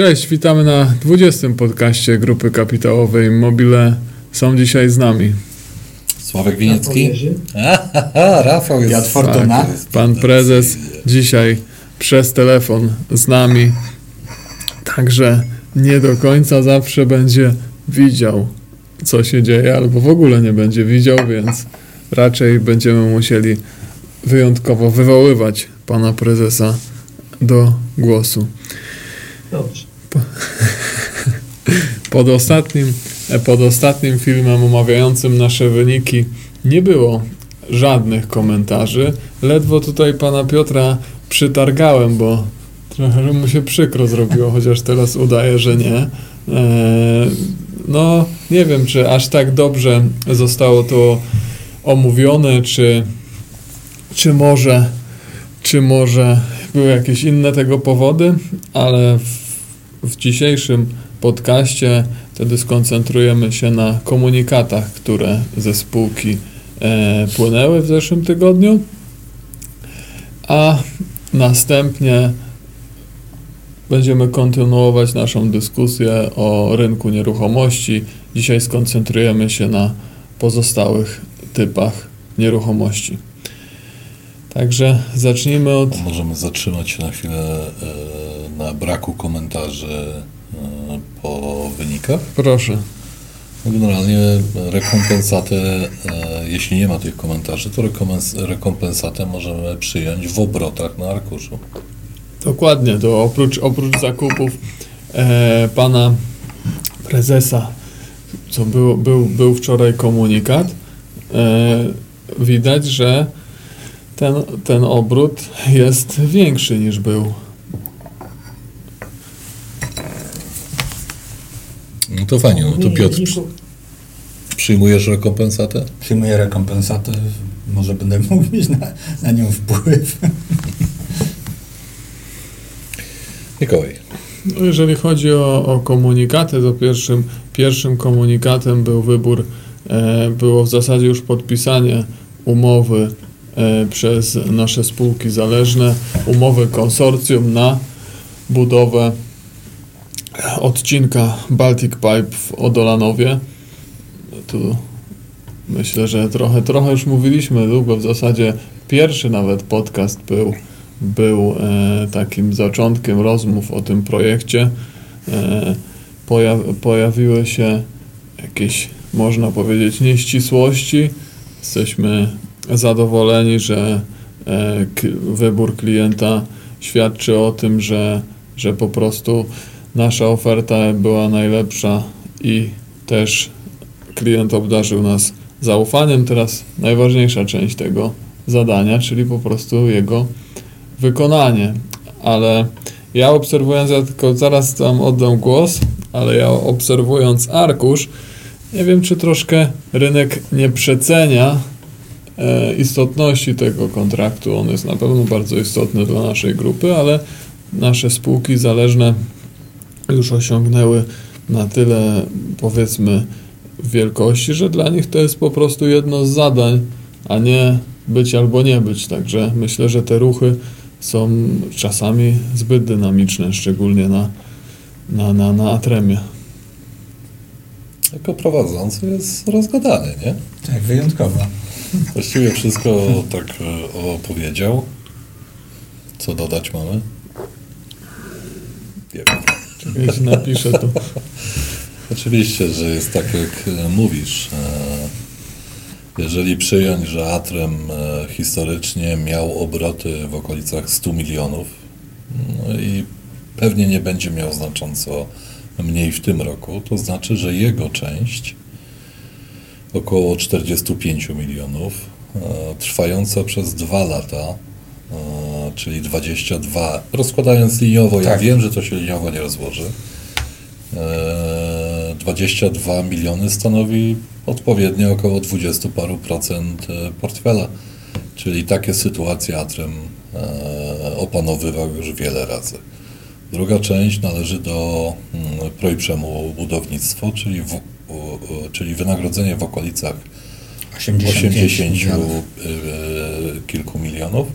Cześć, witamy na 20. podcaście Grupy Kapitałowej Mobile. Są dzisiaj z nami Sławek Winiecki. Aha, Rafał jest. Piotr Fortuna. tak, pan prezes. Dzisiaj przez telefon z nami. Także nie do końca zawsze będzie widział, co się dzieje, albo w ogóle nie będzie widział, więc raczej będziemy musieli wyjątkowo wywoływać pana prezesa do głosu. Dobrze. Pod ostatnim, pod ostatnim filmem omawiającym nasze wyniki nie było żadnych komentarzy. Ledwo tutaj pana Piotra przytargałem, bo trochę mu się przykro zrobiło, chociaż teraz udaje, że nie. Eee, no, nie wiem, czy aż tak dobrze zostało to omówione, czy, czy może, czy może były jakieś inne tego powody, ale w, dzisiejszym podcaście wtedy skoncentrujemy się na komunikatach, które ze spółki e, płynęły w zeszłym tygodniu, a następnie będziemy kontynuować naszą dyskusję o rynku nieruchomości. Dzisiaj skoncentrujemy się na pozostałych typach nieruchomości. Także zacznijmy od Możemy zatrzymać się na chwilę e, na braku komentarzy e, po wynikach. proszę. No, Generalnie rekompensatę, e, jeśli nie ma tych komentarzy, to rekompens- rekompensatę możemy przyjąć w obrotach na arkuszu. Dokładnie, to oprócz, oprócz zakupów e, pana prezesa, co był, był, był wczoraj komunikat, e, widać, że ten, ten obrót jest większy niż był. No to fajnie, no to Piotr, przy- przyjmujesz rekompensatę? Przyjmuję rekompensatę. Może będę mógł mieć na, na nią wpływ. Mikołaj. No jeżeli chodzi o, o komunikaty, to pierwszym, pierwszym komunikatem był wybór, e, było w zasadzie już podpisanie umowy e, przez nasze spółki zależne, umowy konsorcjum na budowę odcinka Baltic Pipe w Odolanowie. Tu myślę, że trochę, trochę już mówiliśmy długo, w zasadzie pierwszy nawet podcast był był e, takim zaczątkiem rozmów o tym projekcie. E, poja- pojawiły się jakieś, można powiedzieć, nieścisłości. Jesteśmy zadowoleni, że e, wybór klienta świadczy o tym, że, że po prostu nasza oferta była najlepsza i też klient obdarzył nas zaufaniem. Teraz najważniejsza część tego zadania, czyli po prostu jego wykonanie, ale ja obserwując, ja tylko zaraz tam oddam głos, ale ja obserwując arkusz, nie wiem, czy troszkę rynek nie przecenia e, istotności tego kontraktu. On jest na pewno bardzo istotny dla naszej grupy, ale nasze spółki zależne już osiągnęły na tyle, powiedzmy, wielkości, że dla nich to jest po prostu jedno z zadań, a nie być albo nie być. Także myślę, że te ruchy są czasami zbyt dynamiczne, szczególnie na, na, na, na Atremie. Jako prowadzący jest rozgadany, nie? Tak, wyjątkowo. Właściwie wszystko tak e, opowiedział. Co dodać mamy? Nie wiem. Się napiszę tu. Oczywiście, że jest tak jak e, mówisz. E, Jeżeli przyjąć, że Atrem e, historycznie miał obroty w okolicach 100 milionów no i pewnie nie będzie miał znacząco mniej w tym roku, to znaczy, że jego część około 45 milionów, trwająca przez dwa lata, czyli 22, rozkładając liniowo, ja Tak. wiem, że to się liniowo nie rozłoży, e, 22 miliony stanowi odpowiednio około 20 paru procent e, portfela, czyli takie sytuacje Atrem e, opanowywał już wiele razy. Druga część należy do mm, Projprzemu Budownictwo, czyli, w, czyli wynagrodzenie w okolicach 85 80 milionów. y, kilku milionów.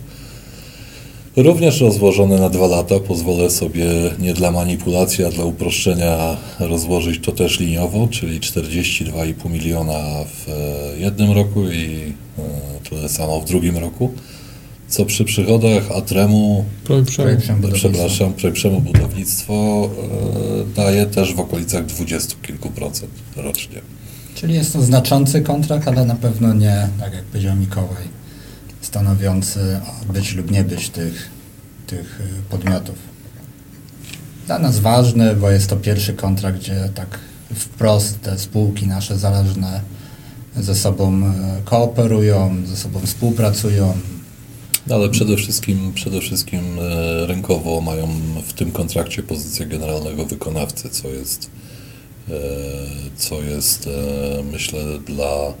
Również rozłożone na dwa lata. Pozwolę sobie nie dla manipulacji, a dla uproszczenia rozłożyć to też liniowo, czyli 42,5 miliona w e, jednym roku i e, tyle samo w drugim roku. Co przy przychodach Atremu, Projekt Przemu. Projekt Przemu Budownictwo. przepraszam, Przemu Budownictwo e, daje też w okolicach 20 kilku procent rocznie. Czyli jest to znaczący kontrakt, ale na pewno nie, tak jak powiedział Mikołaj, stanowiący być lub nie być tych, tych y, podmiotów. Dla nas ważny, bo jest to pierwszy kontrakt, gdzie tak wprost te spółki nasze zależne ze sobą y, kooperują, ze sobą współpracują. No, Ale przede wszystkim, przede wszystkim e, rynkowo mają w tym kontrakcie pozycję generalnego wykonawcy, co jest, co jest myślę dla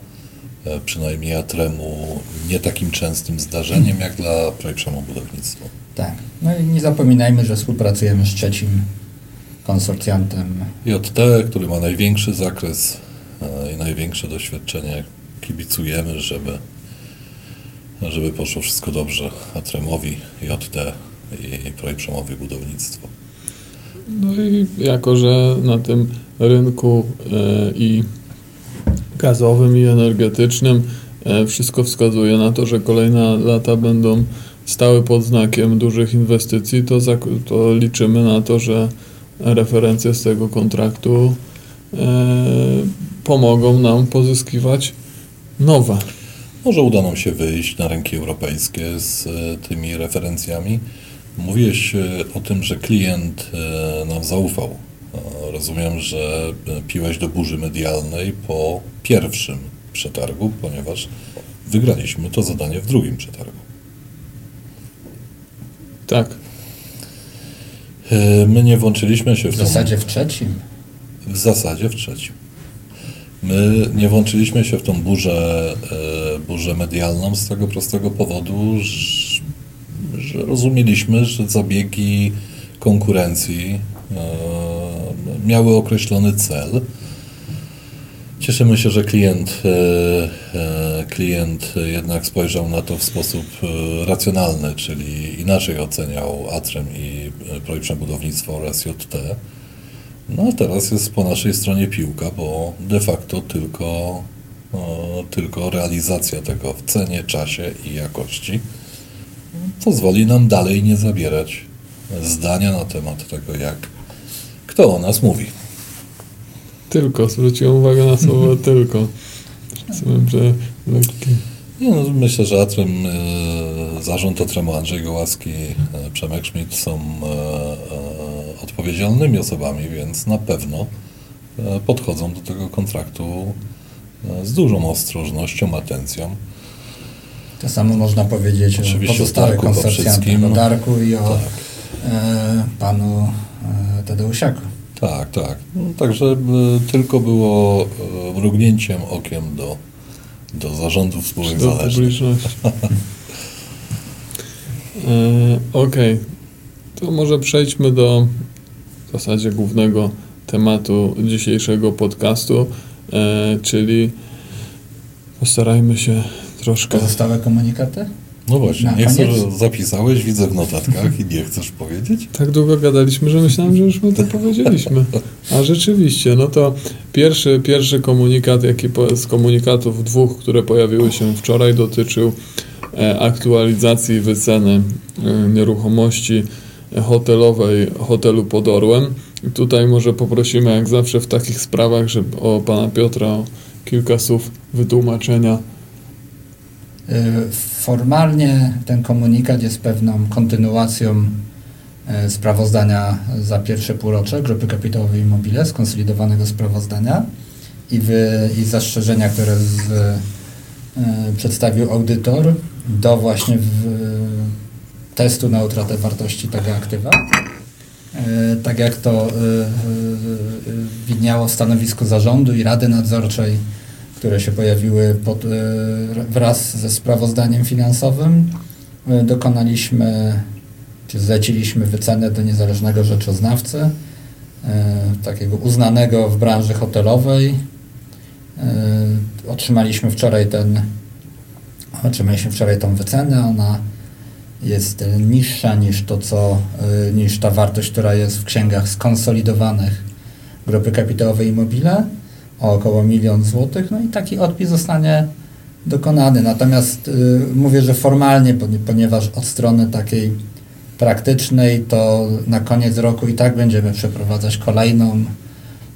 przynajmniej Atremu nie takim częstym zdarzeniem jak dla Projekt Budownictwa. Tak. No i nie zapominajmy, że współpracujemy z trzecim konsorcjantem JT, który ma największy zakres e, i największe doświadczenie, kibicujemy, żeby, żeby poszło wszystko dobrze Atremowi, JT i Projekt Przemowy Budownictwo. No i jako, że na tym rynku e, i gazowym, i energetycznym e, wszystko wskazuje na to, że kolejne lata będą stały pod znakiem dużych inwestycji, to, to liczymy na to, że referencje z tego kontraktu e, pomogą nam pozyskiwać nowe. Może uda nam się wyjść na rynki europejskie z e, tymi referencjami. Mówiłeś e, o tym, że klient nam zaufał. Rozumiem, że e, piłeś do burzy medialnej po pierwszym przetargu, ponieważ wygraliśmy to zadanie w drugim przetargu. Tak, E, My nie włączyliśmy się w w tą- zasadzie w trzecim. W zasadzie w trzecim. My nie włączyliśmy się w tą burzę, e, burzę medialną z tego prostego powodu, że, że rozumieliśmy, że zabiegi konkurencji miały określony cel. Cieszymy się, że klient, e, e, klient jednak spojrzał na to w sposób e, racjonalny, czyli inaczej oceniał Atrem i Projekt Budownictwo oraz JT. No a teraz jest po naszej stronie piłka, bo de facto tylko, tylko realizacja tego w cenie, czasie i jakości pozwoli nam dalej nie zabierać zdania na temat tego, jak kto o nas mówi. tylko, zwróciłem uwagę na słowo tylko. Rozumiem, że lekki. Nie, no, myślę, że Atrem, e, zarząd Atremu, Andrzej Gołaski, e, Przemek Schmidt są e, e, odpowiedzialnymi osobami, więc na pewno e, podchodzą do tego kontraktu e, z dużą ostrożnością, atencją. To samo można powiedzieć Oczywiście o pozostałych Paprzyckim. o Darku i o Tak. e, panu e, Tadeusiaku. Tak, tak. No, także e, tylko było e, mrugnięciem okiem do, do zarządów spółek do zależnych. E, Okej, to może przejdźmy do w zasadzie głównego tematu dzisiejszego podcastu, e, czyli postarajmy się troszkę. Pozostałe komunikaty? No właśnie, nie że zapisałeś, widzę w notatkach i nie chcesz powiedzieć? Tak długo gadaliśmy, że myślałem, że już my to powiedzieliśmy. A rzeczywiście, no to pierwszy, pierwszy komunikat, jaki z komunikatów dwóch, które pojawiły się wczoraj, dotyczył e, aktualizacji wyceny e, nieruchomości hotelowej hotelu pod Orłem. Tutaj może poprosimy, jak zawsze w takich sprawach, żeby o pana Piotra o kilka słów wytłumaczenia. Y, Formalnie ten komunikat jest pewną kontynuacją y, sprawozdania za pierwsze półrocze Grupy Kapitałowej Immobile, skonsolidowanego sprawozdania i, wy, i zastrzeżenia, które z, y, przedstawił audytor do właśnie testu na utratę wartości tego aktywa. Tak jak to widniało w stanowisku zarządu i Rady Nadzorczej, które się pojawiły pod, y, wraz ze sprawozdaniem finansowym, y, dokonaliśmy, czy zleciliśmy wycenę do niezależnego rzeczoznawcy, y, takiego uznanego w branży hotelowej. Otrzymaliśmy wczoraj ten, otrzymaliśmy wczoraj tą wycenę, ona jest niższa niż to, co, niż ta wartość, która jest w księgach skonsolidowanych grupy kapitałowej Immobile o około milion złotych, no i taki odpis zostanie dokonany. Natomiast y, mówię, że formalnie, ponieważ od strony takiej praktycznej, to na koniec roku i tak będziemy przeprowadzać kolejną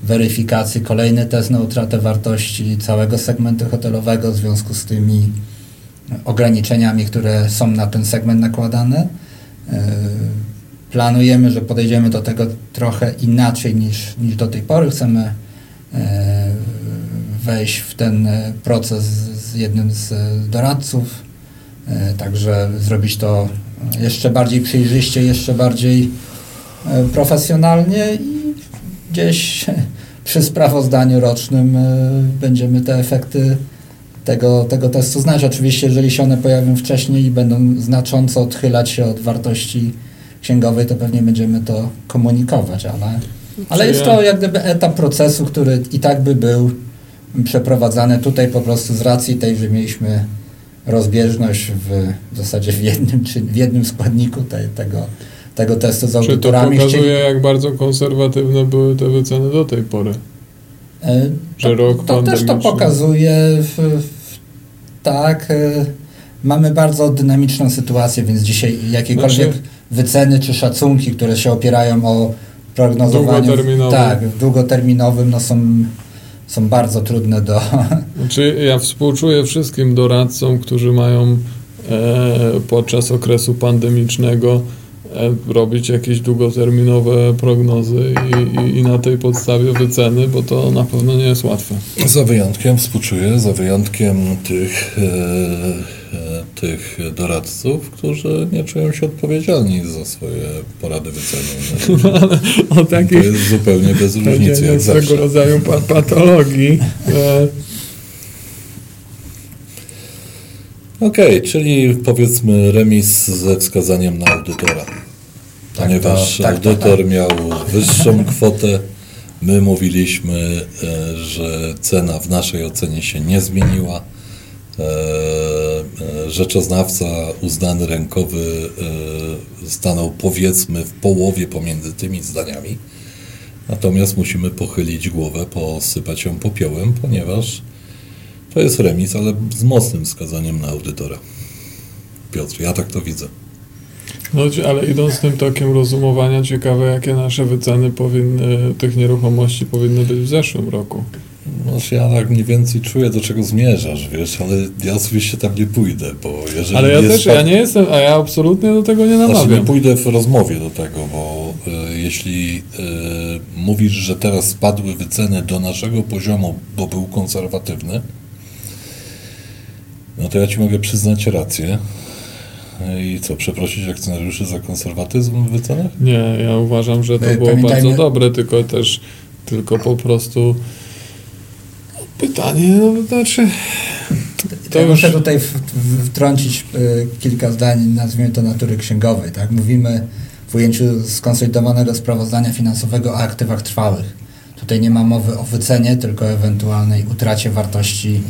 weryfikację, kolejny test na utratę wartości całego segmentu hotelowego w związku z tymi ograniczeniami, które są na ten segment nakładane. E, planujemy, że podejdziemy do tego trochę inaczej niż, niż do tej pory. Chcemy e, wejść w ten proces z jednym z doradców, e, także zrobić to jeszcze bardziej przejrzyście, jeszcze bardziej profesjonalnie i gdzieś przy sprawozdaniu rocznym będziemy te efekty tego, tego testu znać. Oczywiście, jeżeli się one pojawią wcześniej i będą znacząco odchylać się od wartości księgowej, to pewnie będziemy to komunikować, ale, ale jest to jak gdyby etap procesu, który i tak by był przeprowadzany tutaj po prostu z racji tej, że mieliśmy rozbieżność w, w zasadzie w jednym, czy w jednym składniku te, tego, tego testu z audytorami. Czy to pokazuje, Chcieli... jak bardzo konserwatywne były te wyceny do tej pory? E, to, rok to też to pokazuje, w, w, tak, e, mamy bardzo dynamiczną sytuację, więc dzisiaj jakiekolwiek znaczy, wyceny czy szacunki, które się opierają o prognozowaniu tak, długoterminowym, no są, są bardzo trudne do... Znaczy ja współczuję wszystkim doradcom, którzy mają e, podczas okresu pandemicznego E, robić jakieś długoterminowe prognozy i, i, i, na tej podstawie wyceny, bo to na pewno nie jest łatwe. Za wyjątkiem, współczuję, za wyjątkiem tych, e, tych doradców, którzy nie czują się odpowiedzialni za swoje porady wyceny. No, ale o takich, to jest zupełnie bez różnicy, jak zawsze. rodzaju patologii. E, Okej, okay, czyli powiedzmy remis ze wskazaniem na audytora. Tak, Ponieważ to, tak, audytor tak, miał wyższą kwotę, my mówiliśmy, e, że cena w naszej ocenie się nie zmieniła. E, e, rzeczoznawca uznany rękowy stanął powiedzmy w połowie pomiędzy tymi zdaniami. Natomiast musimy pochylić głowę, posypać ją popiołem, ponieważ to jest remis, ale z mocnym wskazaniem na audytora. Piotr, ja tak to widzę. No, ale idąc tym tokiem rozumowania, ciekawe jakie nasze wyceny powinny, tych nieruchomości powinny być w zeszłym roku. No, ja tak mniej więcej czuję, do czego zmierzasz, wiesz, ale ja oczywiście tam nie pójdę, bo jeżeli Ale ja też, ja nie jestem, a ja absolutnie do tego nie namawiam. Znaczy, nie pójdę w rozmowie do tego, bo y, jeśli y, mówisz, że teraz spadły wyceny do naszego poziomu, bo był konserwatywny, no to ja ci mogę przyznać rację. I co, przeprosić akcjonariuszy za konserwatyzm w wycenach? Nie, ja uważam, że to było bardzo dobre, tylko też, tylko po prostu pytanie, no znaczy... To ja muszę tutaj wtrącić y, kilka zdań, nazwijmy to natury księgowej. Tak? Mówimy w ujęciu skonsolidowanego sprawozdania finansowego o aktywach trwałych. Tutaj nie ma mowy o wycenie, tylko ewentualnej utracie wartości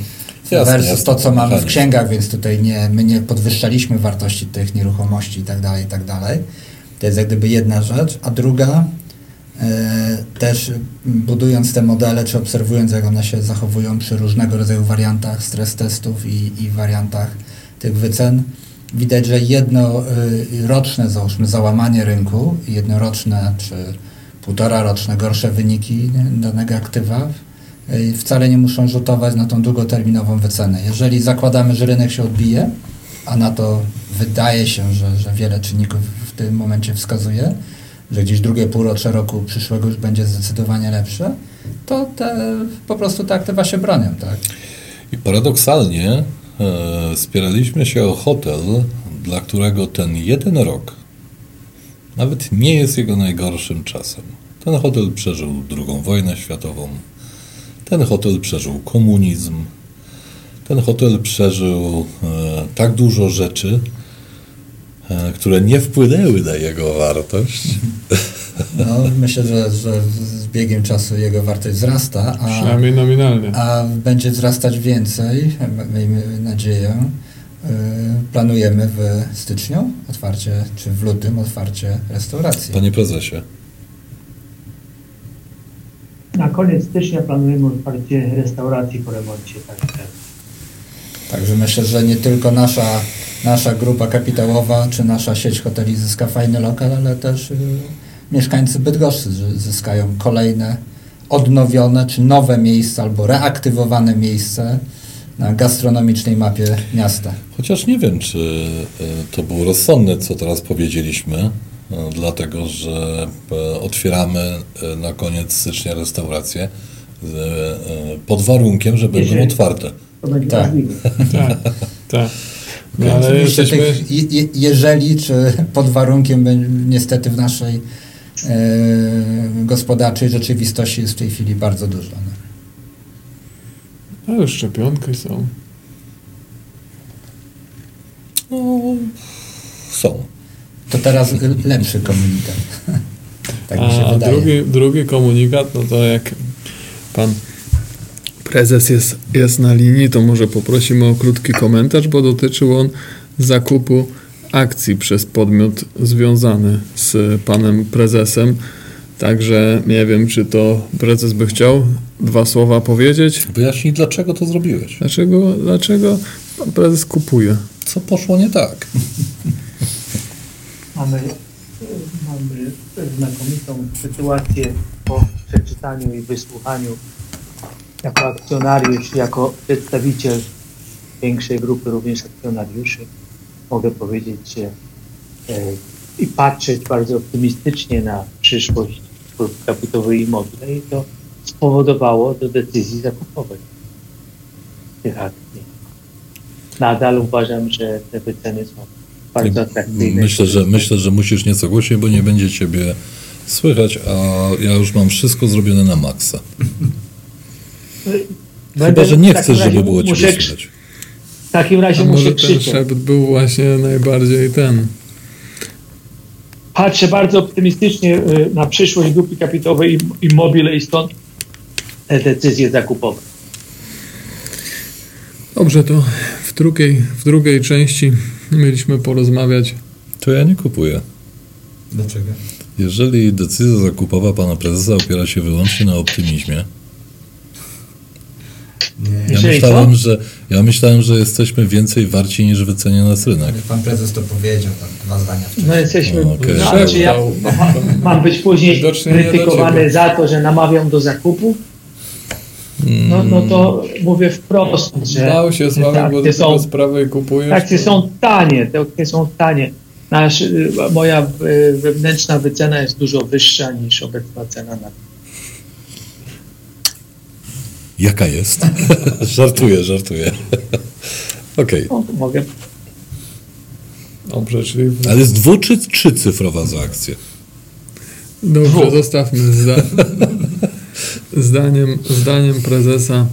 Jasne, versus jasne, to, co mamy w księgach, więc tutaj nie, my nie podwyższaliśmy wartości tych nieruchomości i tak dalej, i tak. To jest jak gdyby jedna rzecz. A druga, też budując te modele, czy obserwując, jak one się zachowują przy różnego rodzaju wariantach stres testów i, i wariantach tych wycen, widać, że jednoroczne, e, załóżmy, załamanie rynku, jednoroczne czy półtora roczne gorsze wyniki danego aktywa wcale nie muszą rzutować na tą długoterminową wycenę. Jeżeli zakładamy, że rynek się odbije, a na to wydaje się, że, że wiele czynników w tym momencie wskazuje, że gdzieś drugie półrocze roku przyszłego już będzie zdecydowanie lepsze, to te, po prostu te aktywa się bronią. Tak? I paradoksalnie e, spieraliśmy się o hotel, dla którego ten jeden rok nawet nie jest jego najgorszym czasem. Ten hotel przeżył II wojnę światową, ten hotel przeżył komunizm. Ten hotel przeżył e, tak dużo rzeczy, które nie wpłynęły na jego wartość. No, myślę, że, że z biegiem czasu jego wartość wzrasta. A, Przynajmniej nominalnie. A będzie wzrastać więcej, miejmy nadzieję, planujemy w styczniu otwarcie, czy w lutym otwarcie restauracji. Panie prezesie, Na koniec stycznia planujemy otwarcie restauracji po remoncie. Także Także myślę, że nie tylko nasza, nasza grupa kapitałowa czy nasza sieć hoteli zyska fajny lokal, ale też y, mieszkańcy Bydgoszczy zy- zyskają kolejne odnowione czy nowe miejsca albo reaktywowane miejsce na gastronomicznej mapie miasta. chociaż nie wiem, czy e, to było rozsądne, co teraz powiedzieliśmy, e, dlatego że e, otwieramy na koniec stycznia restaurację pod warunkiem, że będą Jeżeli- otwarte. To będzie Tak. możliwe. Tak, tak. No, ale Oczywiście jesteśmy... tych, je, je- jeżeli czy pod warunkiem niestety w naszej e, gospodarczej rzeczywistości jest w tej chwili bardzo dużo. No. A już szczepionki są. No, są. To teraz lepszy komunikat. tak mi się A wydaje. drugi, drugi komunikat, no to jak pan prezes jest, jest na linii, to może poprosimy o krótki komentarz, bo dotyczył on zakupu akcji przez podmiot związany z panem prezesem. Także nie wiem, czy to prezes by chciał dwa słowa powiedzieć. Wyjaśnij, dlaczego to zrobiłeś. Dlaczego, dlaczego pan prezes kupuje? Co poszło nie tak? Mamy, e, mamy znakomitą sytuację po przeczytaniu i wysłuchaniu jako akcjonariusz, jako przedstawiciel większej grupy również akcjonariuszy. Mogę powiedzieć, że e, i patrzeć bardzo optymistycznie na przyszłość grupy kapitałowej Immobile i to spowodowało do decyzji zakupowej tych akcji. Nadal uważam, że te wyceny są bardzo atrakcyjne. Myślę, że myślę, że musisz nieco głośniej, bo nie będzie ciebie słychać, a ja już mam wszystko zrobione na maksa. Chyba, Będę- że nie chcesz, żeby było muszę krz- słychać. W takim A razie muszę może ten krzyczeć. szept był właśnie najbardziej ten. Patrzę bardzo optymistycznie y, na przyszłość grupy kapitałowej Im- Immobile i stąd te decyzje zakupowe. Dobrze, to w drugiej, w drugiej części mieliśmy porozmawiać To ja nie kupuję. Dlaczego? Jeżeli decyzja zakupowa pana prezesa opiera się wyłącznie na optymizmie. Ja myślałem, co? że, ja myślałem, że jesteśmy więcej warci niż wycenia nas rynek. Pan prezes to powiedział, tam dwa zdania wcześniej. No jesteśmy. No, okej. No, czy ja Szeptał. ma, mam być później krytykowany za to, że namawiam do zakupu? No, no to mówię wprost, że Bał się te Sławek, bo akcje do tego są, sprawę kupujesz. akcje są tanie, te akcje są tanie. Nasz, y, moja y, wewnętrzna wycena jest dużo wyższa niż obecna cena na Jaka jest? żartuję, żartuję. Okej. no, mogę Dobrze, czyli. Ale jest dwu czy trzycyfrowa za akcję? Dobrze, zostawmy zda... zdaniem, zdaniem prezesa.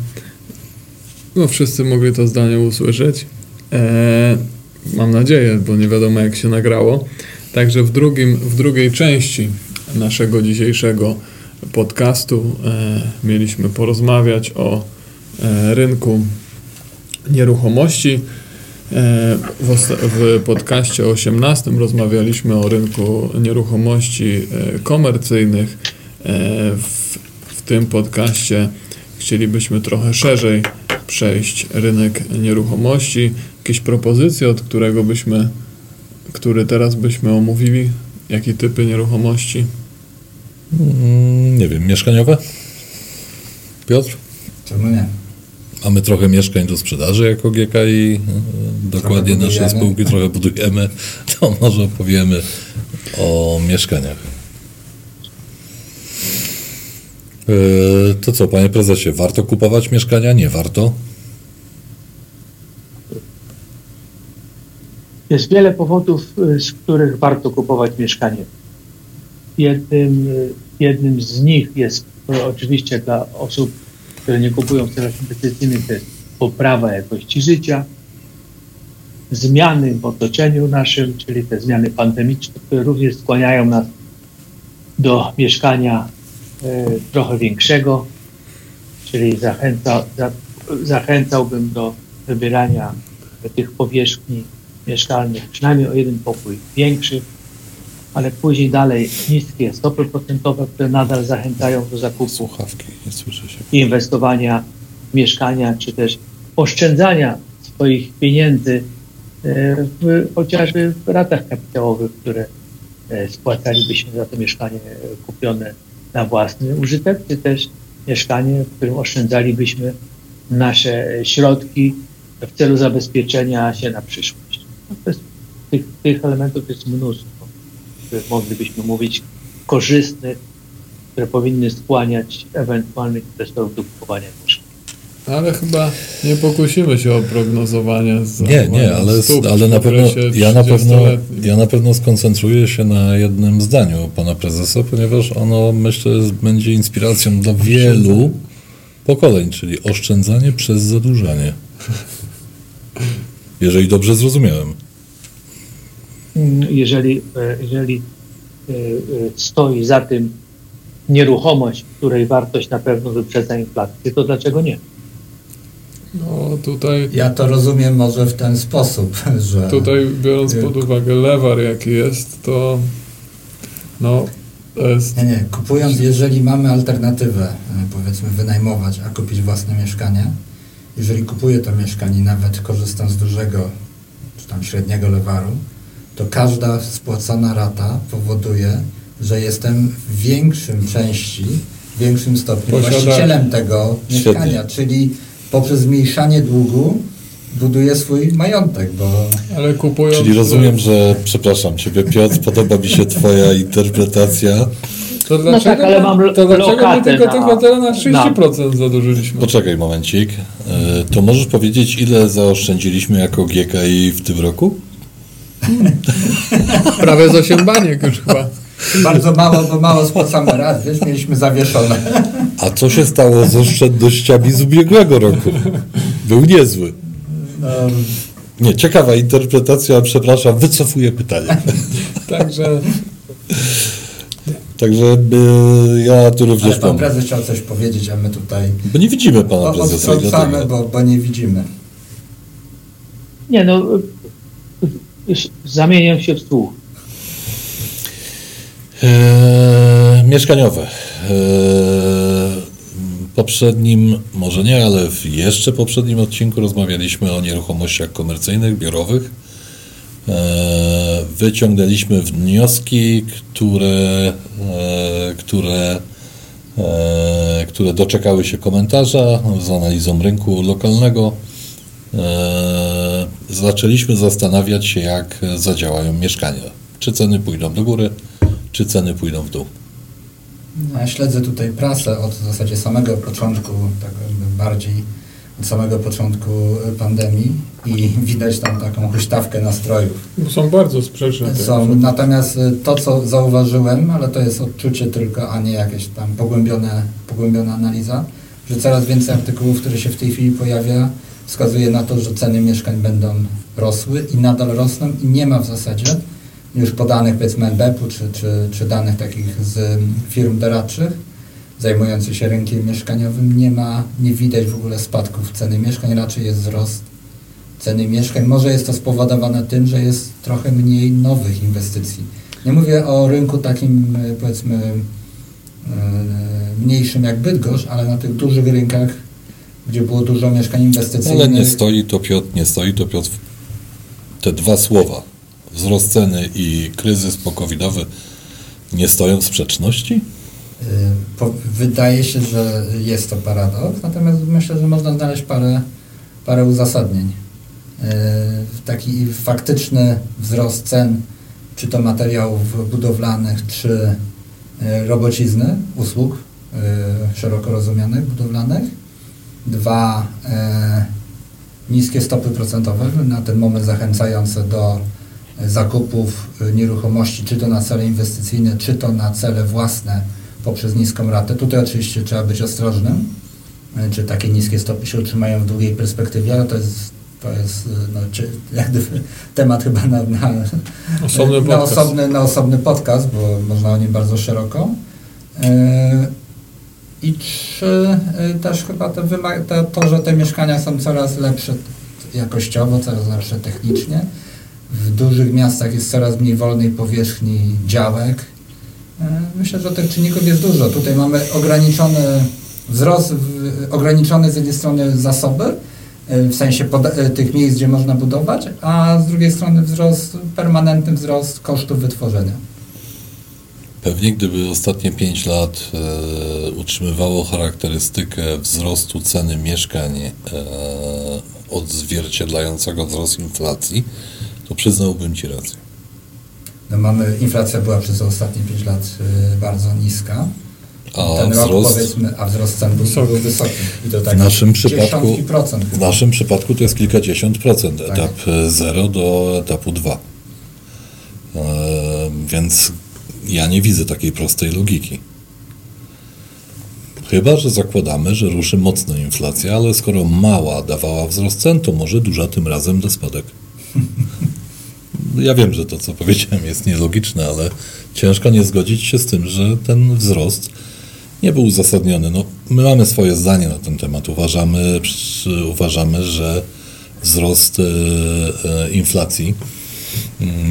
No wszyscy mogli to zdanie usłyszeć. E, mam nadzieję, bo nie wiadomo jak się nagrało. Także w, drugim, w drugiej części naszego dzisiejszego podcastu e, mieliśmy porozmawiać o e, rynku nieruchomości. E, W, podcaście 18 rozmawialiśmy o rynku nieruchomości komercyjnych. W, w tym podcaście chcielibyśmy trochę szerzej przejść rynek nieruchomości. Jakieś propozycje, od którego byśmy, który teraz byśmy omówili? Jakie typy nieruchomości? Mm, nie wiem, mieszkaniowe? Piotr? Czemu nie? Mamy trochę mieszkań do sprzedaży jako GKI, e, dokładnie Trochę nasze budujemy. spółki trochę budujemy, to może opowiemy o mieszkaniach. E, To co, panie prezesie, warto kupować mieszkania? Nie warto? Jest wiele powodów, y, z których warto kupować mieszkanie. Jednym, jednym z nich jest y, oczywiście dla osób, które nie kupują celach inwestycyjnych, to jest poprawa jakości życia, zmiany w otoczeniu naszym, czyli te zmiany pandemiczne, które również skłaniają nas do mieszkania y, trochę większego, czyli zachęca, za, zachęcałbym do wybierania tych powierzchni mieszkalnych, przynajmniej o jeden pokój większy, ale później dalej niskie stopy procentowe, które nadal zachęcają do zakupu Słuchawki, nie słyszę się. inwestowania w mieszkania, czy też oszczędzania swoich pieniędzy e, w, chociażby w ratach kapitałowych, które e, spłacalibyśmy za to mieszkanie e, kupione na własny użytek, czy też mieszkanie, w którym oszczędzalibyśmy nasze środki w celu zabezpieczenia się na przyszłość. No to jest, tych, tych elementów jest mnóstwo, moglibyśmy mówić korzystnych, które powinny skłaniać ewentualnych inwestorów do kupowania mieszkań. Ale chyba nie pokusimy się o prognozowanie z Nie, nie, ale, stóp ale na pewno ja na pewno, 30-letnim. ja na pewno skoncentruję się na jednym zdaniu pana prezesa, ponieważ ono myślę będzie inspiracją dla wielu pokoleń, czyli oszczędzanie przez zadłużanie. Jeżeli dobrze zrozumiałem. Jeżeli, e, jeżeli e, e, stoi za tym nieruchomość, której wartość na pewno wyprzedza inflację, to dlaczego nie? No tutaj, Ja to rozumiem może w ten sposób, że tutaj biorąc pod uwagę lewar jaki jest, to no to jest Nie, nie. Kupując, jeżeli mamy alternatywę, powiedzmy wynajmować, a kupić własne mieszkanie, jeżeli kupuję to mieszkanie, nawet korzystam z dużego czy tam średniego lewaru, to każda spłacona rata powoduje, że jestem w większym części, w większym stopniu Posiada- właścicielem tego Świetnie. mieszkania, czyli poprzez zmniejszanie długu buduję swój majątek, bo ale kupując... Czyli rozumiem, że, przepraszam Ciebie Piotr, podoba mi się Twoja interpretacja. To dlaczego, tak, ale mam to dlaczego my tylko na- tych hotele na 30% zadłużyliśmy? Poczekaj momencik. E, To możesz powiedzieć, ile zaoszczędziliśmy jako GKI w tym roku? Prawie z 8 baniek już chyba. bardzo mało, bo mało spłacamy rat, wiesz, mieliśmy zawieszone. A co się stało z oszczędnościami z ubiegłego roku? Był niezły. No, Nie, ciekawa interpretacja, przepraszam, wycofuję pytanie. Także Także y, ja tu Ale również pan mam. prezes chciał coś powiedzieć, a my tutaj Bo nie widzimy pana prezesa odtrącamy, bo, bo nie widzimy. Nie no, zamieniam się w słuch. Eee, mieszkaniowe. Eee, poprzednim, może nie, ale w jeszcze poprzednim odcinku rozmawialiśmy o nieruchomościach komercyjnych, biurowych. Eee, wyciągnęliśmy wnioski, które, e, które, e, które doczekały się komentarza z analizą rynku lokalnego. Zaczęliśmy zastanawiać się, jak zadziałają mieszkania. Czy ceny pójdą do góry, czy ceny pójdą w dół. No, Ja śledzę tutaj prasę od w zasadzie samego początku, tak jakby bardziej od samego początku pandemii i widać tam taką huśtawkę nastrojów. są bardzo sprzeczne. Są, natomiast to, co zauważyłem, ale to jest odczucie tylko, a nie jakieś tam pogłębione, pogłębiona analiza, że coraz więcej artykułów, które się w tej chwili pojawia, wskazuje na to, że ceny mieszkań będą rosły i nadal rosną i nie ma w zasadzie już podanych powiedzmy NBP-u czy, czy, czy danych takich z firm doradczych zajmujących się rynkiem mieszkaniowym, nie ma, nie widać w ogóle spadków ceny mieszkań, raczej jest wzrost ceny mieszkań. Może jest to spowodowane tym, że jest trochę mniej nowych inwestycji. Nie mówię o rynku takim powiedzmy e, mniejszym jak Bydgoszcz, ale na tych dużych rynkach, gdzie było dużo mieszkań inwestycyjnych. Ale nie stoi to Piotr, nie stoi to Piotr. Te dwa słowa, wzrost ceny i kryzys pokowidowy, nie stoją w sprzeczności? Y, wydaje się, że jest to paradoks, natomiast myślę, że można znaleźć parę, parę uzasadnień. Y, Taki faktyczny wzrost cen, czy to materiałów budowlanych, czy y, robocizny, usług szeroko rozumianych budowlanych. Dwa, y, niskie stopy procentowe, na ten moment zachęcające do zakupów y, nieruchomości, czy to na cele inwestycyjne, czy to na cele własne poprzez niską ratę. Tutaj oczywiście trzeba być ostrożnym, czy takie niskie stopy się utrzymają w długiej perspektywie, ale to jest, to jest no, czy, temat chyba na, na, Osobny na, podcast. osobny, na osobny podcast, bo można o nim bardzo szeroko. Y, I trzy, y, też chyba te to, że te mieszkania są coraz lepsze, jakościowo, coraz lepsze technicznie. W dużych miastach jest coraz mniej wolnej powierzchni działek. E, Myślę, że tych czynników jest dużo. Tutaj mamy ograniczony wzrost, ograniczone z jednej strony zasoby, e, w sensie tych miejsc, gdzie można budować, a z drugiej strony wzrost, permanentny wzrost kosztów wytworzenia. Pewnie gdyby ostatnie 5 lat e, utrzymywało charakterystykę wzrostu ceny mieszkań e, odzwierciedlającego wzrost inflacji, to przyznałbym Ci rację. No mamy, inflacja była przez ostatnie 5 lat y, bardzo niska. A Ten rok wzrost, powiedzmy, a wzrost cen był, Wysoki. był wysoki. I to tak w naszym przypadku, procent. w naszym przypadku to jest kilkadziesiąt procent, Tak. etap 0 do etapu 2. E, więc ja nie widzę takiej prostej logiki. Chyba, że zakładamy, że ruszy mocno inflacja, ale skoro mała dawała wzrost cen, to może duża tym razem da spadek. Ja wiem, że to, co powiedziałem, jest nielogiczne, ale ciężko nie zgodzić się z tym, że ten wzrost nie był uzasadniony. No, my mamy swoje zdanie na ten temat. Uważamy, uważamy że wzrost e, e, inflacji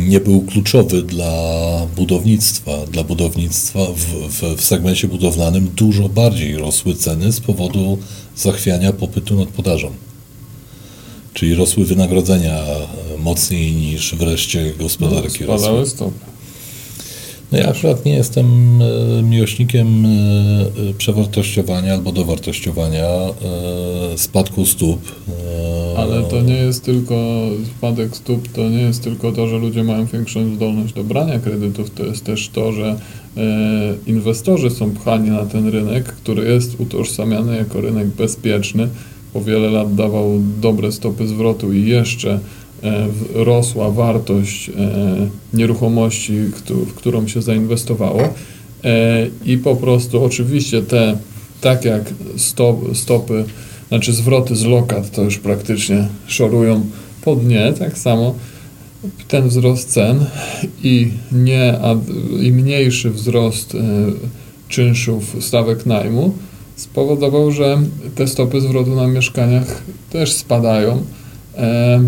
nie był kluczowy dla budownictwa. Dla budownictwa w, w, w segmencie budowlanym dużo bardziej rosły ceny z powodu zachwiania popytu nad podażą. Czyli rosły wynagrodzenia e, mocniej niż wreszcie gospodarki rosły. Spadały stopy. No ja akurat nie jestem e, miłośnikiem e, przewartościowania albo dowartościowania spadku stóp. Ale to nie jest tylko spadek stóp, to nie jest tylko to, że ludzie mają większą zdolność do brania kredytów, to jest też to, że e, inwestorzy są pchani na ten rynek, który jest utożsamiany jako rynek bezpieczny. Po wiele lat dawał dobre stopy zwrotu i jeszcze e, rosła wartość e, nieruchomości, w którą się zainwestowało. I po prostu oczywiście te, tak jak stop, stopy, znaczy zwroty z lokat to już praktycznie szorują po dnie, tak samo ten wzrost cen i, nie, i mniejszy wzrost e, czynszów stawek najmu spowodował, że te stopy zwrotu na mieszkaniach też spadają. E,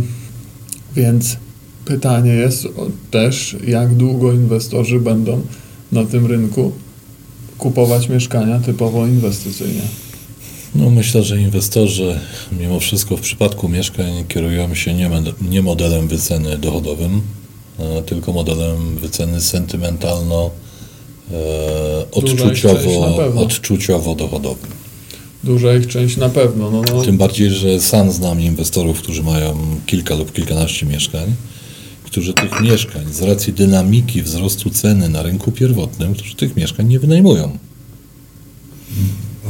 więc pytanie jest też, jak długo inwestorzy będą na tym rynku kupować mieszkania typowo inwestycyjnie. No myślę, że inwestorzy mimo wszystko w przypadku mieszkań kierują się nie, nie modelem wyceny dochodowym, tylko modelem wyceny sentymentalno e, Duża ich część odczuciowo, na pewno. odczuciowo dochodowym. Duża ich część na pewno. No, no, Tym bardziej, że sam znam inwestorów, którzy mają kilka lub kilkanaście mieszkań, którzy tych mieszkań z racji dynamiki wzrostu ceny na rynku pierwotnym, którzy tych mieszkań nie wynajmują.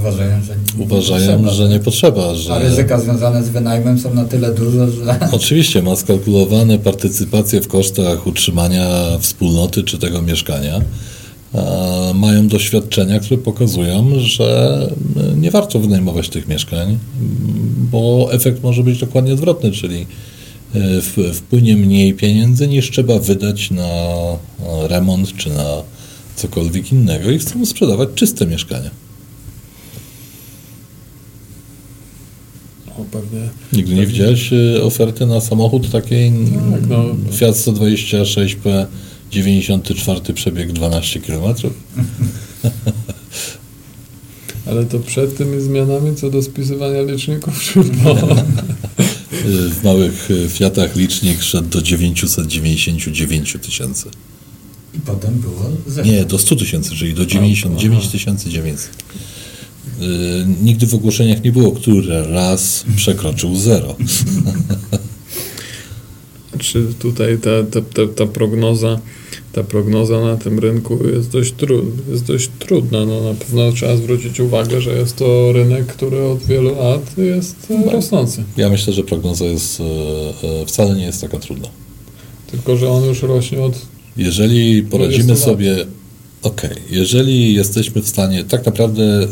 Uważają, że nie Uważają, potrzeba. że nie potrzeba, że... A ryzyka związane z wynajmem są na tyle duże, że Oczywiście ma skalkulowane partycypacje w kosztach utrzymania wspólnoty czy tego mieszkania. Mają doświadczenia, które pokazują, że nie warto wynajmować tych mieszkań, bo efekt może być dokładnie odwrotny, czyli e, wpłynie mniej pieniędzy niż trzeba wydać na e, remont czy na cokolwiek innego i chcą sprzedawać czyste mieszkania. No, pewnie Nigdy nie widziałeś e, oferty na samochód takiej Tak, no. Fiat 126P 94 przebieg 12 km? Ale to przed tymi zmianami co do spisywania liczników bo W małych e, Fiatach licznik szedł do 999 tysięcy. i potem było zero. Nie, do 100 tysięcy, czyli do 99 900. Y, Nigdy w ogłoszeniach nie było, który raz przekroczył zero. Czy tutaj ta, ta, ta, ta prognoza ta prognoza na tym rynku jest dość, tru, jest dość trudna. No, na pewno trzeba zwrócić uwagę, że jest to rynek, który od wielu lat jest e, rosnący. Ja myślę, że prognoza jest, e, e, wcale nie jest taka trudna. Tylko, że on już rośnie od Jeżeli poradzimy 20 lat. sobie, okej, jeżeli jesteśmy w stanie, tak naprawdę y,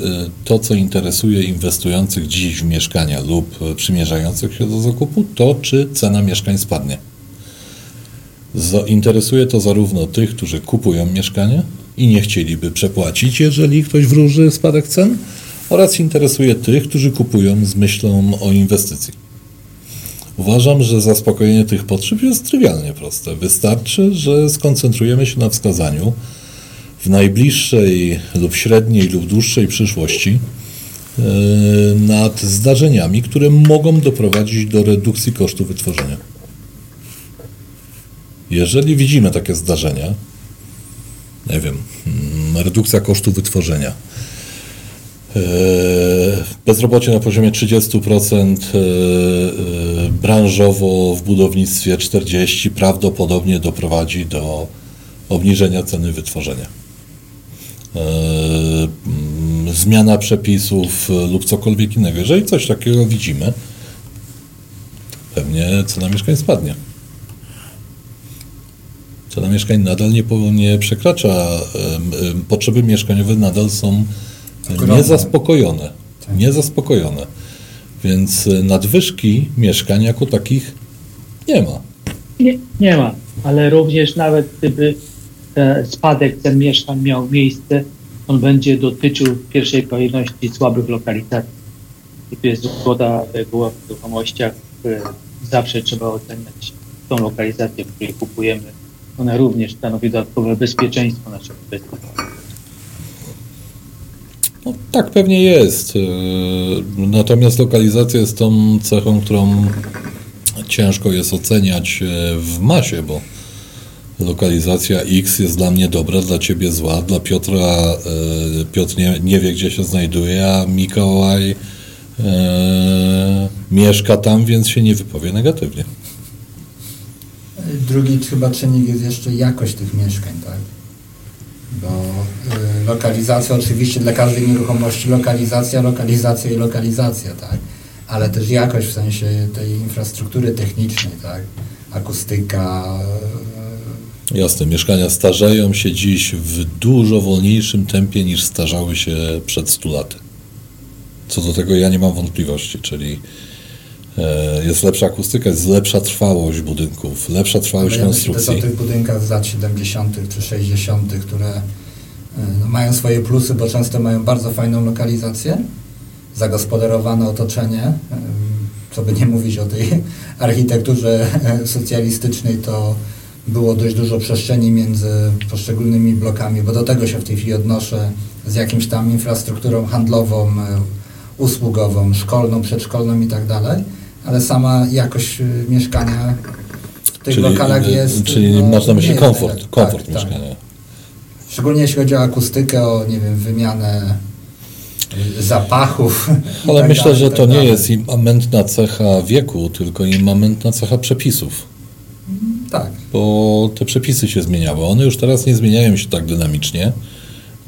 to, co interesuje inwestujących dziś w mieszkania lub y, przymierzających się do zakupu, to czy cena mieszkań spadnie. Interesuje to zarówno tych, którzy kupują mieszkania i nie chcieliby przepłacić, jeżeli ktoś wróży spadek cen, oraz interesuje tych, którzy kupują z myślą o inwestycji. Uważam, że zaspokojenie tych potrzeb jest trywialnie proste. Wystarczy, że skoncentrujemy się na wskazaniu w najbliższej lub średniej lub dłuższej przyszłości e, nad zdarzeniami, które mogą doprowadzić do redukcji kosztu wytworzenia. Jeżeli widzimy takie zdarzenia, nie wiem, mm, redukcja kosztu wytworzenia, e, bezrobocie na poziomie 30%, e, e, branżowo w budownictwie 40% prawdopodobnie doprowadzi do obniżenia ceny wytworzenia. Mm, zmiana przepisów lub cokolwiek innego. Jeżeli coś takiego widzimy, pewnie cena mieszkań spadnie. Cena mieszkań nadal nie, nie przekracza, potrzeby mieszkaniowe nadal są niezaspokojone. Niezaspokojone. Więc e, nadwyżki mieszkań jako takich nie ma. Nie, nie ma, ale również nawet gdyby e, spadek cen mieszkań miał miejsce, on będzie dotyczył w pierwszej kolejności słabych lokalizacji. I tu jest zgoda reguła w nieruchomościach, które zawsze trzeba oceniać tą lokalizację, w której kupujemy. Ona również stanowi dodatkowe bezpieczeństwo naszych inwestycji. No, tak pewnie jest. Yy, Natomiast lokalizacja jest tą cechą, którą ciężko jest oceniać w masie, bo lokalizacja X jest dla mnie dobra, dla ciebie zła, dla Piotra yy, Piotr nie, nie wie, gdzie się znajduje, a Mikołaj yy, mieszka tam, więc się nie wypowie negatywnie. Drugi chyba czynnik jest jeszcze jakość tych mieszkań, tak? Bo y, lokalizacja oczywiście dla każdej nieruchomości lokalizacja, lokalizacja i lokalizacja, tak? Ale też jakość w sensie tej infrastruktury technicznej, tak? Akustyka. Jasne, mieszkania starzeją się dziś w dużo wolniejszym tempie niż starzały się przed 100 laty. Co do tego ja nie mam wątpliwości, czyli e, jest lepsza akustyka, jest lepsza trwałość budynków, lepsza trwałość ja myślę też o konstrukcji. tych budynkach z lat 70. czy 60., które y, no, mają swoje plusy, bo często mają bardzo fajną lokalizację, zagospodarowane otoczenie, y, co by nie mówić o tej architekturze e, socjalistycznej, to było dość dużo przestrzeni między poszczególnymi blokami, bo do tego się w tej chwili odnoszę z jakimś tam infrastrukturą handlową, e, usługową, szkolną, przedszkolną i tak dalej, ale sama jakość y, mieszkania w tych lokalach e, jest... czyli no, masz na myśli nie jest komfort, najlepsza. komfort Tak, tak. mieszkania. Szczególnie jeśli chodzi o akustykę, o nie wiem, wymianę y, zapachów. Ale tak myślę, dalej, że i tak to nie jest immamentna cecha wieku, tylko immamentna cecha przepisów. Bo te przepisy się zmieniały. One już teraz nie zmieniają się tak dynamicznie,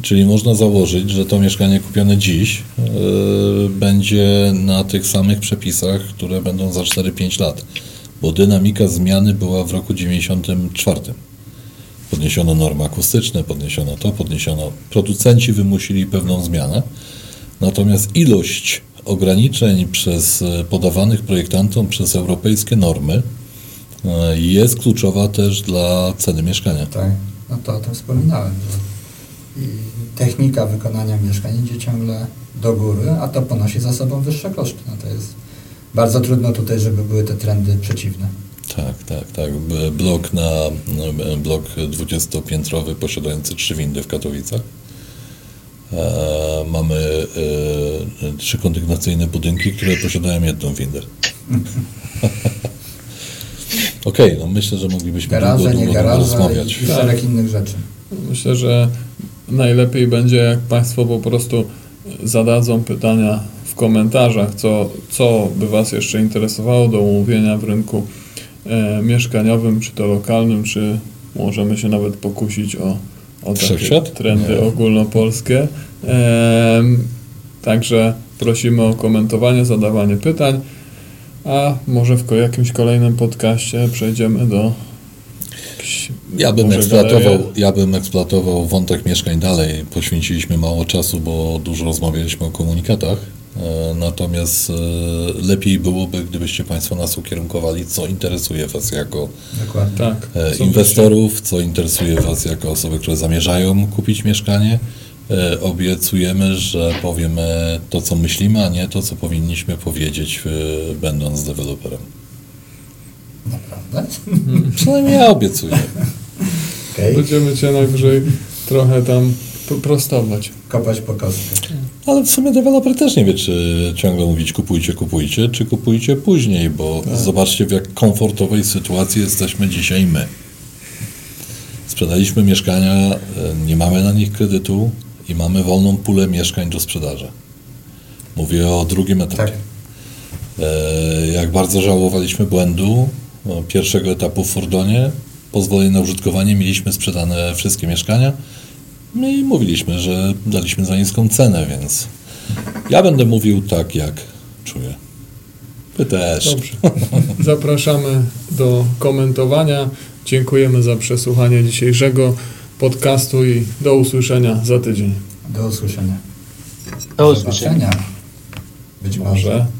czyli można założyć, że to mieszkanie kupione dziś yy, będzie na tych samych przepisach, które będą za 4-5 lat, bo dynamika zmiany była w roku 94. Podniesiono normy akustyczne, podniesiono to, podniesiono. Producenci wymusili pewną zmianę, natomiast ilość ograniczeń przez e, podawanych projektantom przez europejskie normy jest kluczowa też dla ceny mieszkania. Tak, no to o tym wspominałem, i technika wykonania mieszkań idzie ciągle do góry, a to ponosi za sobą wyższe koszty. No to jest bardzo trudno tutaj, żeby były te trendy przeciwne. Tak, tak, tak. Blok na no, blok 20-piętrowy posiadający trzy windy w Katowicach. E, mamy e, trzy kondygnacyjne budynki, które posiadają jedną windę. Okej, no myślę, że moglibyśmy Garaże, długo, nie długo, długo garaże rozmawiać. i, i szereg innych rzeczy. Myślę, że najlepiej będzie, jak Państwo po prostu zadadzą pytania w komentarzach, co, co by Was jeszcze interesowało do omówienia w rynku e, mieszkaniowym, czy to lokalnym, czy możemy się nawet pokusić o, o takie Wszechświat? trendy Nie. ogólnopolskie. Em, także prosimy o komentowanie, zadawanie pytań, a może w jakimś kolejnym podcaście przejdziemy do jakichś Ja bym, eksploatował, galerie. ja bym eksploatował wątek mieszkań dalej. Poświęciliśmy mało czasu, bo dużo rozmawialiśmy o komunikatach. E, Natomiast e, lepiej byłoby, gdybyście Państwo nas ukierunkowali, co interesuje Was jako Dokładnie. Tak. e, inwestorów, co interesuje Was jako osoby, które zamierzają kupić mieszkanie. E, Obiecujemy, że powiemy to, co myślimy, a nie to, co powinniśmy powiedzieć, e, będąc deweloperem. Naprawdę? Przynajmniej ja obiecuję. Okej. Będziemy cię najwyżej trochę tam prostować. Kopać po kostkę. Ale w sumie deweloper też nie wie, czy ciągle mówić kupujcie, kupujcie, czy kupujcie później, bo zobaczcie w jak komfortowej sytuacji jesteśmy dzisiaj my. Sprzedaliśmy mieszkania, e, nie mamy na nich kredytu i mamy wolną pulę mieszkań do sprzedaży. Mówię o drugim etapie. Tak. E, Jak bardzo żałowaliśmy błędu no, pierwszego etapu w Fordonie, pozwolenie na użytkowanie, mieliśmy sprzedane wszystkie mieszkania no i mówiliśmy, że daliśmy za niską cenę, więc ja będę mówił tak, jak czuję. Wy też. Dobrze. Zapraszamy do komentowania. Dziękujemy za przesłuchanie dzisiejszego podcastu i do usłyszenia za tydzień. Do usłyszenia. Do usłyszenia. Być może. Może.